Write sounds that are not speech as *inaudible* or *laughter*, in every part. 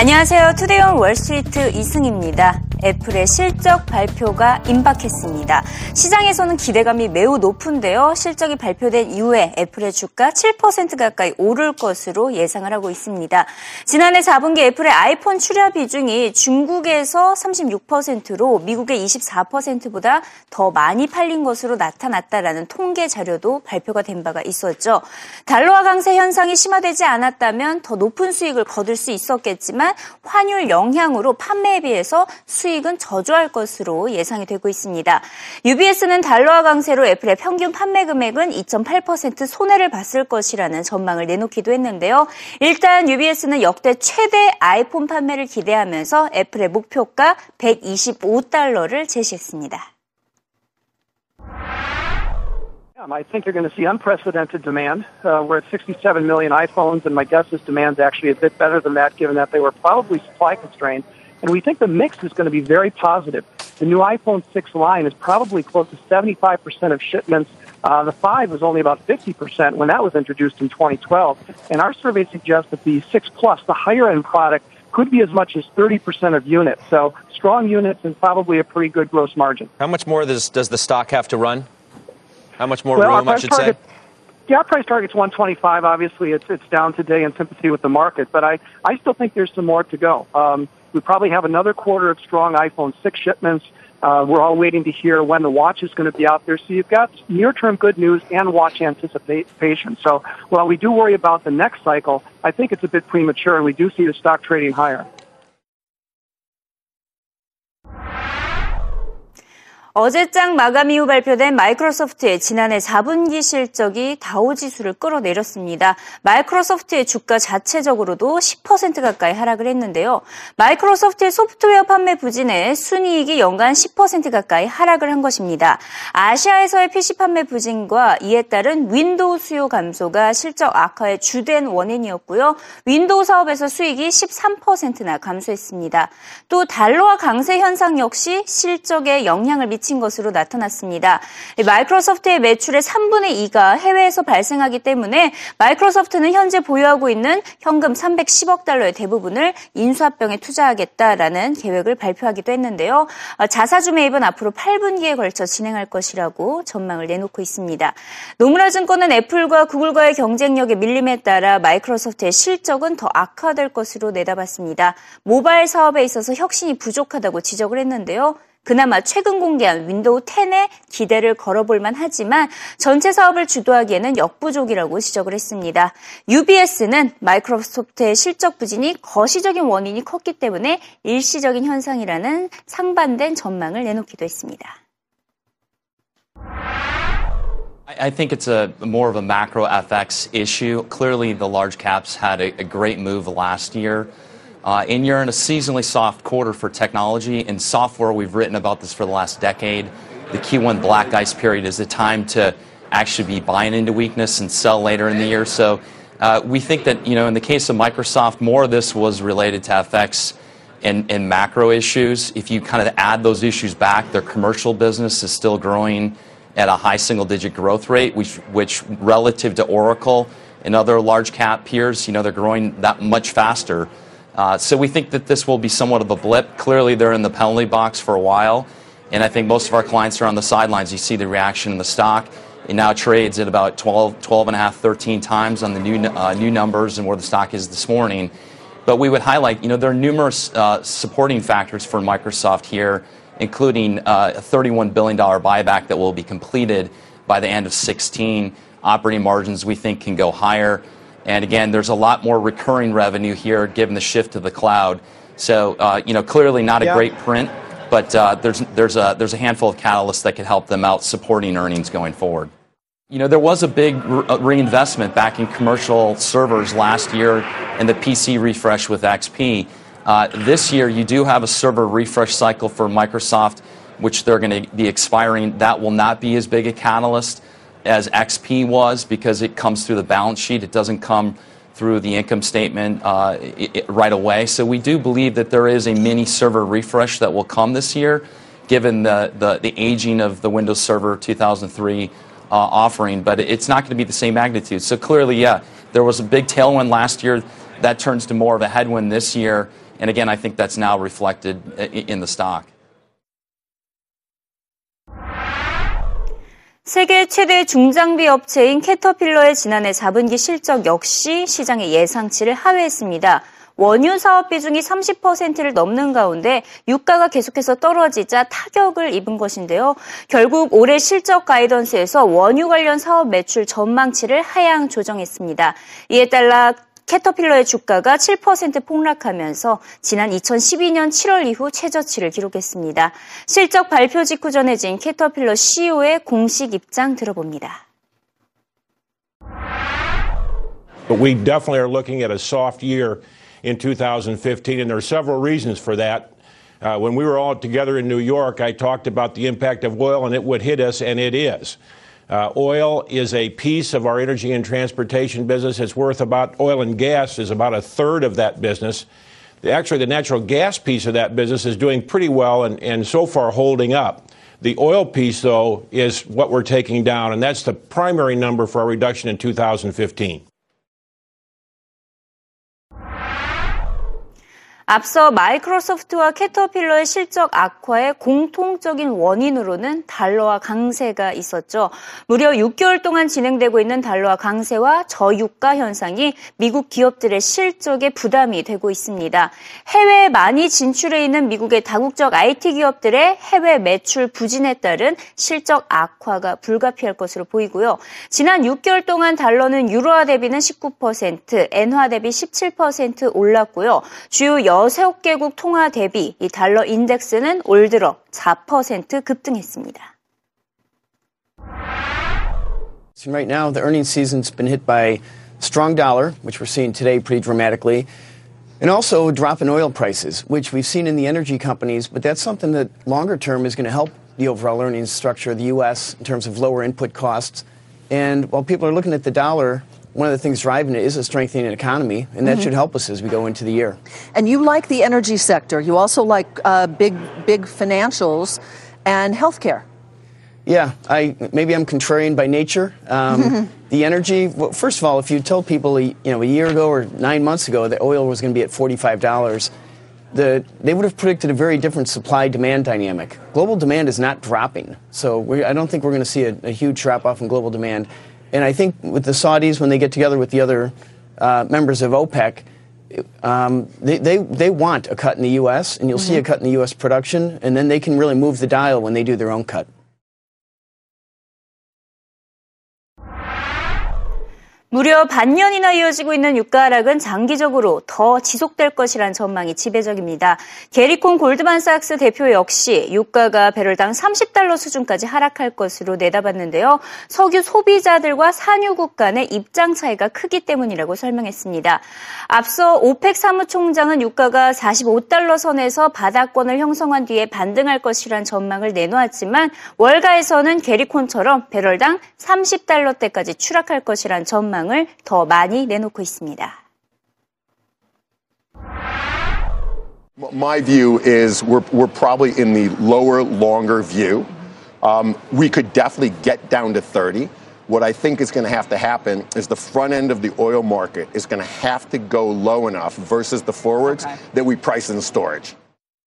안녕하세요. 투데이온 월스트리트 이승입니다. 애플의 실적 발표가 임박했습니다. 시장에서는 기대감이 매우 높은데요. 실적이 발표된 이후에 애플의 주가 7% 가까이 오를 것으로 예상을 하고 있습니다. 지난해 4분기 애플의 아이폰 출하 비중이 중국에서 36%로 미국의 24%보다 더 많이 팔린 것으로 나타났다라는 통계 자료도 발표가 된 바가 있었죠. 달러화 강세 현상이 심화되지 않았다면 더 높은 수익을 거둘 수 있었겠지만 환율 영향으로 판매에 비해서 수익 수익은 저조할 것으로 예상이 되고 있습니다. UBS는 달러화 강세로 애플의 평균 판매 금액은 2.8% 손해를 봤을 것이라는 전망을 내놓기도 했는데요. 일단 UBS는 역대 최대 아이폰 판매를 기대하면서 애플의 목표가 125달러를 제시했습니다. I think you're going to see unprecedented demand. Uh, we're at 67 million iPhones, and my guess is demand's actually a bit better than that, given that they were probably supply constrained. And we think the mix is going to be very positive. The new iPhone 6 line is probably close to 75% of shipments. Uh, the 5 was only about 50% when that was introduced in 2012. And our survey suggests that the 6 Plus, the higher end product, could be as much as 30% of units. So strong units and probably a pretty good gross margin. How much more does, does the stock have to run? How much more well, room, I should target, say? Yeah, our price target's 125. Obviously, it's it's down today in sympathy with the market, but I I still think there's some more to go. Um, we probably have another quarter of strong iPhone 6 shipments. Uh, we're all waiting to hear when the watch is going to be out there. So you've got near-term good news and watch anticipation. So while we do worry about the next cycle, I think it's a bit premature, and we do see the stock trading higher. 어제 장 마감 이후 발표된 마이크로소프트의 지난해 4분기 실적이 다우 지수를 끌어내렸습니다. 마이크로소프트의 주가 자체적으로도 10% 가까이 하락을 했는데요. 마이크로소프트의 소프트웨어 판매 부진에 순이익이 연간 10% 가까이 하락을 한 것입니다. 아시아에서의 PC 판매 부진과 이에 따른 윈도우 수요 감소가 실적 악화의 주된 원인이었고요. 윈도우 사업에서 수익이 13%나 감소했습니다. 또 달러와 강세 현상 역시 실적에 영향을 미치 미친 것으로 나타났습니다. 마이크로소프트의 매출의 3분의 2가 해외에서 발생하기 때문에 마이크로소프트는 현재 보유하고 있는 현금 310억 달러의 대부분을 인수합병에 투자하겠다라는 계획을 발표하기도 했는데요. 어, 자사주 매입은 앞으로 8분기에 걸쳐 진행할 것이라고 전망을 내놓고 있습니다. 노무라 증권은 애플과 구글과의 경쟁력의 밀림에 따라 마이크로소프트의 실적은 더 악화될 것으로 내다봤습니다. 모바일 사업에 있어서 혁신이 부족하다고 지적을 했는데요. 그나마 최근 공개한 윈도우 10에 기대를 걸어볼만 하지만 전체 사업을 주도하기에는 역부족이라고 지적을 했습니다. UBS는 마이크로소프트의 실적 부진이 거시적인 원인이 컸기 때문에 일시적인 현상이라는 상반된 전망을 내놓기도 했습니다. I think it's a more of a macro FX issue. Clearly, the large caps had a, a great move last year. Uh, and you're in a seasonally soft quarter for technology. In software, we've written about this for the last decade. The Q1 black ice period is the time to actually be buying into weakness and sell later in the year. So uh, we think that, you know, in the case of Microsoft, more of this was related to FX and, and macro issues. If you kind of add those issues back, their commercial business is still growing at a high single digit growth rate, which, which relative to Oracle and other large cap peers, you know, they're growing that much faster. Uh, so we think that this will be somewhat of a blip. Clearly, they're in the penalty box for a while, and I think most of our clients are on the sidelines. You see the reaction in the stock. It now trades at about 12, 12 and a half, 13 times on the new, uh, new numbers and where the stock is this morning. But we would highlight, you know, there are numerous uh, supporting factors for Microsoft here, including uh, a $31 billion buyback that will be completed by the end of 16. Operating margins we think can go higher. And again, there's a lot more recurring revenue here given the shift to the cloud. So, uh, you know, clearly not a yeah. great print, but uh, there's, there's, a, there's a handful of catalysts that could help them out supporting earnings going forward. You know, there was a big re- uh, reinvestment back in commercial servers last year and the PC refresh with XP. Uh, this year, you do have a server refresh cycle for Microsoft, which they're going to be expiring. That will not be as big a catalyst as XP was because it comes through the balance sheet. It doesn't come through the income statement uh, it, right away. So we do believe that there is a mini server refresh that will come this year, given the, the, the aging of the Windows Server 2003 uh, offering, but it's not going to be the same magnitude. So clearly, yeah, there was a big tailwind last year. That turns to more of a headwind this year. And again, I think that's now reflected in the stock. 세계 최대 중장비 업체인 캐터필러의 지난해 자분기 실적 역시 시장의 예상치를 하회했습니다. 원유 사업 비중이 30%를 넘는 가운데 유가가 계속해서 떨어지자 타격을 입은 것인데요. 결국 올해 실적 가이던스에서 원유 관련 사업 매출 전망치를 하향 조정했습니다. 이에 따라 캐터필러의 주가가 7% 폭락하면서 지난 2012년 7월 이후 최저치를 기록했습니다. 실적 발표 직후 전해진 캐터필러 CEO의 공식 입장 들어봅니다. But we definitely are looking at a soft year in 2015, and there are several reasons for that. Uh, when we were all together in New York, I talked about the impact of oil, and it would hit us, and it is. Uh, oil is a piece of our energy and transportation business. It's worth about oil and gas is about a third of that business. Actually, the natural gas piece of that business is doing pretty well and, and so far holding up. The oil piece, though, is what we're taking down, and that's the primary number for our reduction in 2015. 앞서 마이크로소프트와 캐터필러의 실적 악화의 공통적인 원인으로는 달러와 강세가 있었죠. 무려 6개월 동안 진행되고 있는 달러와 강세와 저유가 현상이 미국 기업들의 실적에 부담이 되고 있습니다. 해외에 많이 진출해 있는 미국의 다국적 IT 기업들의 해외 매출 부진에 따른 실적 악화가 불가피할 것으로 보이고요. 지난 6개월 동안 달러는 유로화 대비는 19%, 엔화 대비 17% 올랐고요. 주요 여 여섯 개국 통화 대비 이 달러 인덱스는 올 들어 4% 급등했습니다. Right now, the earnings season's been hit by strong dollar, which we're seeing today pretty dramatically, and also a drop in oil prices, which we've seen in the energy companies, but that's something that longer term is going to help the overall earnings structure of the U.S. in terms of lower input costs. And while people are looking at the dollar, one of the things driving it is a strengthening economy, and that mm-hmm. should help us as we go into the year. And you like the energy sector. You also like uh, big, big financials and healthcare. Yeah, I maybe I'm contrarian by nature. Um, *laughs* the energy. Well, first of all, if you told people, you know, a year ago or nine months ago that oil was going to be at forty-five dollars, the, they would have predicted a very different supply-demand dynamic. Global demand is not dropping, so I don't think we're going to see a, a huge drop-off in global demand. And I think with the Saudis, when they get together with the other uh, members of OPEC, um, they, they, they want a cut in the U.S., and you'll mm-hmm. see a cut in the U.S. production, and then they can really move the dial when they do their own cut. 무려 반년이나 이어지고 있는 유가 하락은 장기적으로 더 지속될 것이란 전망이 지배적입니다. 게리콘 골드만삭스 대표 역시 유가가 배럴당 30달러 수준까지 하락할 것으로 내다봤는데요. 석유 소비자들과 산유국 간의 입장 차이가 크기 때문이라고 설명했습니다. 앞서 오펙 사무총장은 유가가 45달러 선에서 바닥권을 형성한 뒤에 반등할 것이란 전망을 내놓았지만 월가에서는 게리콘처럼 배럴당 30달러대까지 추락할 것이란 전망 전망을 더 많이 내놓고 있습니다. My view is we're, we're probably in the lower, longer view. Um, we could definitely get down to 30. What I think is going to have to happen is the front end of the oil market is going to have to go low enough versus the forwards okay. that we price in storage.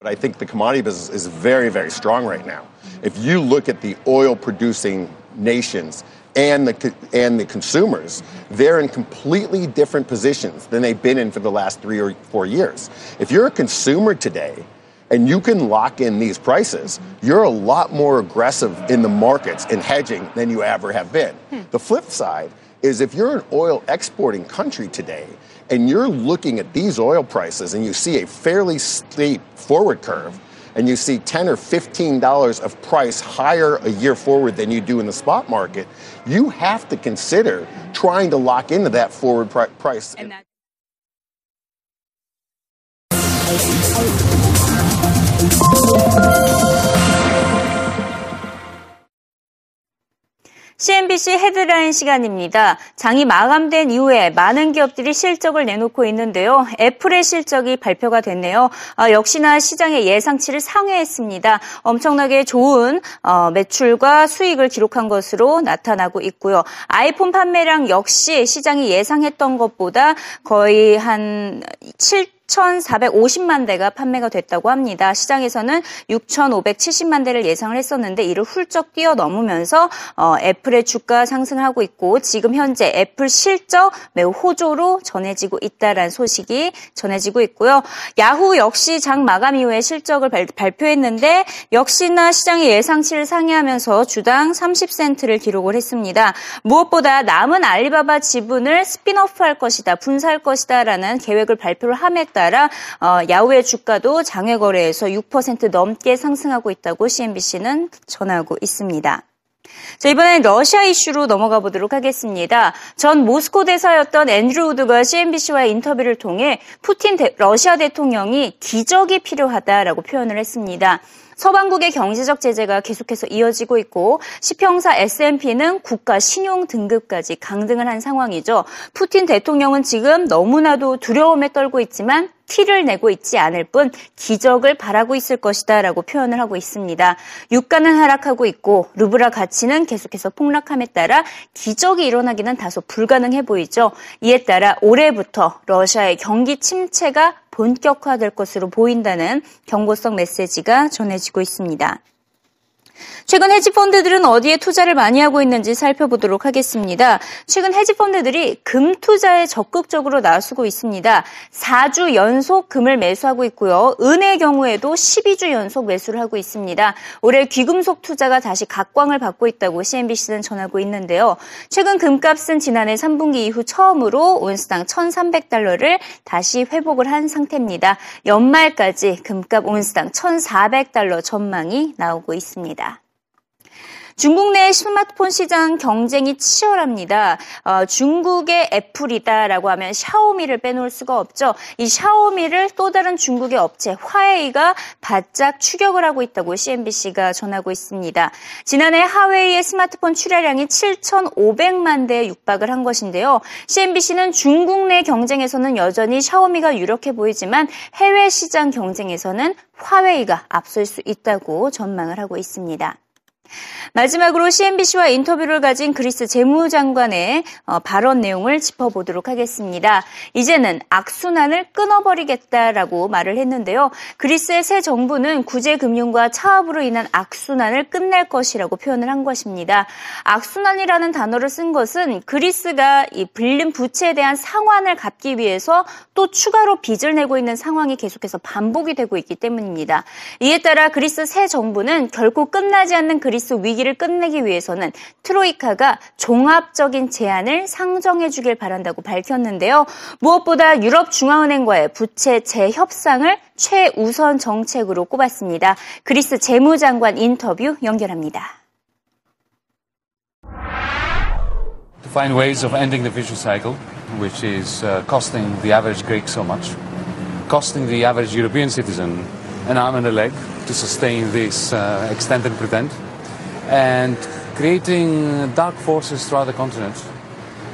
But I think the commodity business is very, very strong right now. If you look at the oil producing nations, and the and the consumers, they're in completely different positions than they've been in for the last three or four years. If you're a consumer today and you can lock in these prices, you're a lot more aggressive in the markets in hedging than you ever have been. Hmm. The flip side is if you're an oil exporting country today and you're looking at these oil prices and you see a fairly steep forward curve, and you see 10 or 15 dollars of price higher a year forward than you do in the spot market, you have to consider trying to lock into that forward price. CNBC 헤드라인 시간입니다. 장이 마감된 이후에 많은 기업들이 실적을 내놓고 있는데요. 애플의 실적이 발표가 됐네요. 어, 역시나 시장의 예상치를 상회했습니다. 엄청나게 좋은 어, 매출과 수익을 기록한 것으로 나타나고 있고요. 아이폰 판매량 역시 시장이 예상했던 것보다 거의 한 7. 7,450만 대가 판매가 됐다고 합니다. 시장에서는 6,570만 대를 예상을 했었는데 이를 훌쩍 뛰어넘으면서 어, 애플의 주가 상승을 하고 있고 지금 현재 애플 실적 매우 호조로 전해지고 있다라는 소식이 전해지고 있고요. 야후 역시 장 마감 이후에 실적을 발, 발표했는데 역시나 시장의 예상치를 상회하면서 주당 30센트를 기록을 했습니다. 무엇보다 남은 알리바바 지분을 스피너프할 것이다, 분사할 것이다라는 계획을 발표를 함에 따라 어, 야후의 주가도 장외 거래에서 6% 넘게 상승하고 있다고 CNBC는 전하고 있습니다. 자, 이번엔 러시아 이슈로 넘어가 보도록 하겠습니다. 전 모스코 대사였던 앤드루 우드가 CNBC와의 인터뷰를 통해 푸틴 대, 러시아 대통령이 기적이 필요하다라고 표현을 했습니다. 서방국의 경제적 제재가 계속해서 이어지고 있고 시평사 S&P는 국가 신용 등급까지 강등을 한 상황이죠. 푸틴 대통령은 지금 너무나도 두려움에 떨고 있지만 티를 내고 있지 않을 뿐 기적을 바라고 있을 것이다라고 표현을 하고 있습니다. 유가는 하락하고 있고 루브라 가치는 계속해서 폭락함에 따라 기적이 일어나기는 다소 불가능해 보이죠. 이에 따라 올해부터 러시아의 경기 침체가 본격화될 것으로 보인다는 경고성 메시지가 전해지고 있습니다. 최근 헤지펀드들은 어디에 투자를 많이 하고 있는지 살펴보도록 하겠습니다. 최근 헤지펀드들이 금 투자에 적극적으로 나서고 있습니다. 4주 연속 금을 매수하고 있고요. 은의 경우에도 12주 연속 매수를 하고 있습니다. 올해 귀금속 투자가 다시 각광을 받고 있다고 CNBC는 전하고 있는데요. 최근 금값은 지난해 3분기 이후 처음으로 온스당 1,300달러를 다시 회복을 한 상태입니다. 연말까지 금값 온스당 1,400달러 전망이 나오고 있습니다. 중국 내 스마트폰 시장 경쟁이 치열합니다. 어, 중국의 애플이다라고 하면 샤오미를 빼놓을 수가 없죠. 이 샤오미를 또 다른 중국의 업체 화웨이가 바짝 추격을 하고 있다고 CNBC가 전하고 있습니다. 지난해 하웨이의 스마트폰 출하량이 7,500만 대에 육박을 한 것인데요. CNBC는 중국 내 경쟁에서는 여전히 샤오미가 유력해 보이지만 해외 시장 경쟁에서는 화웨이가 앞설 수 있다고 전망을 하고 있습니다. 마지막으로 CNBC와 인터뷰를 가진 그리스 재무장관의 어, 발언 내용을 짚어보도록 하겠습니다. 이제는 악순환을 끊어버리겠다라고 말을 했는데요. 그리스의 새 정부는 구제금융과 차압으로 인한 악순환을 끝낼 것이라고 표현을 한 것입니다. 악순환이라는 단어를 쓴 것은 그리스가 이 빌린 부채에 대한 상환을 갚기 위해서 또 추가로 빚을 내고 있는 상황이 계속해서 반복이 되고 있기 때문입니다. 이에 따라 그리스 새 정부는 결코 끝나지 않는 그리스 위기 위기를 끝내기 위해서는 트로이카가 종합적인 제안을 상정해 주길 바란다고 밝혔는데요. 무엇보다 유럽 중앙은행과의 부채 재협상을 최우선 정책으로 꼽았습니다. 그리스 재무장관 인터뷰 연결합니다. To find ways of ending the vicious cycle, which is uh, costing the average Greek so much, costing the average European citizen an arm and a leg to sustain this uh, extend and pretend. And creating dark forces throughout the continent,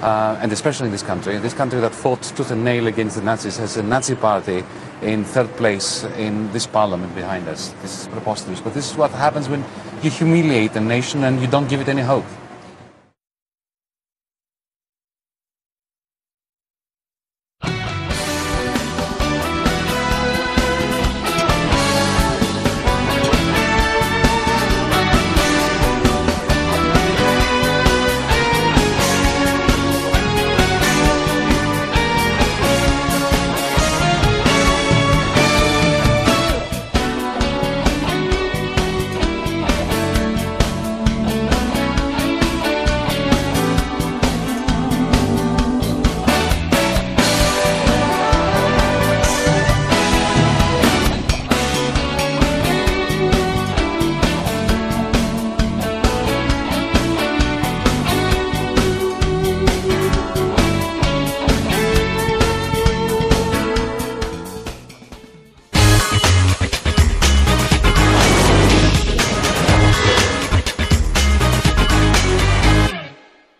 uh, and especially in this country. This country that fought tooth and nail against the Nazis has a Nazi party in third place in this parliament behind us. This is preposterous, but this is what happens when you humiliate a nation and you don't give it any hope.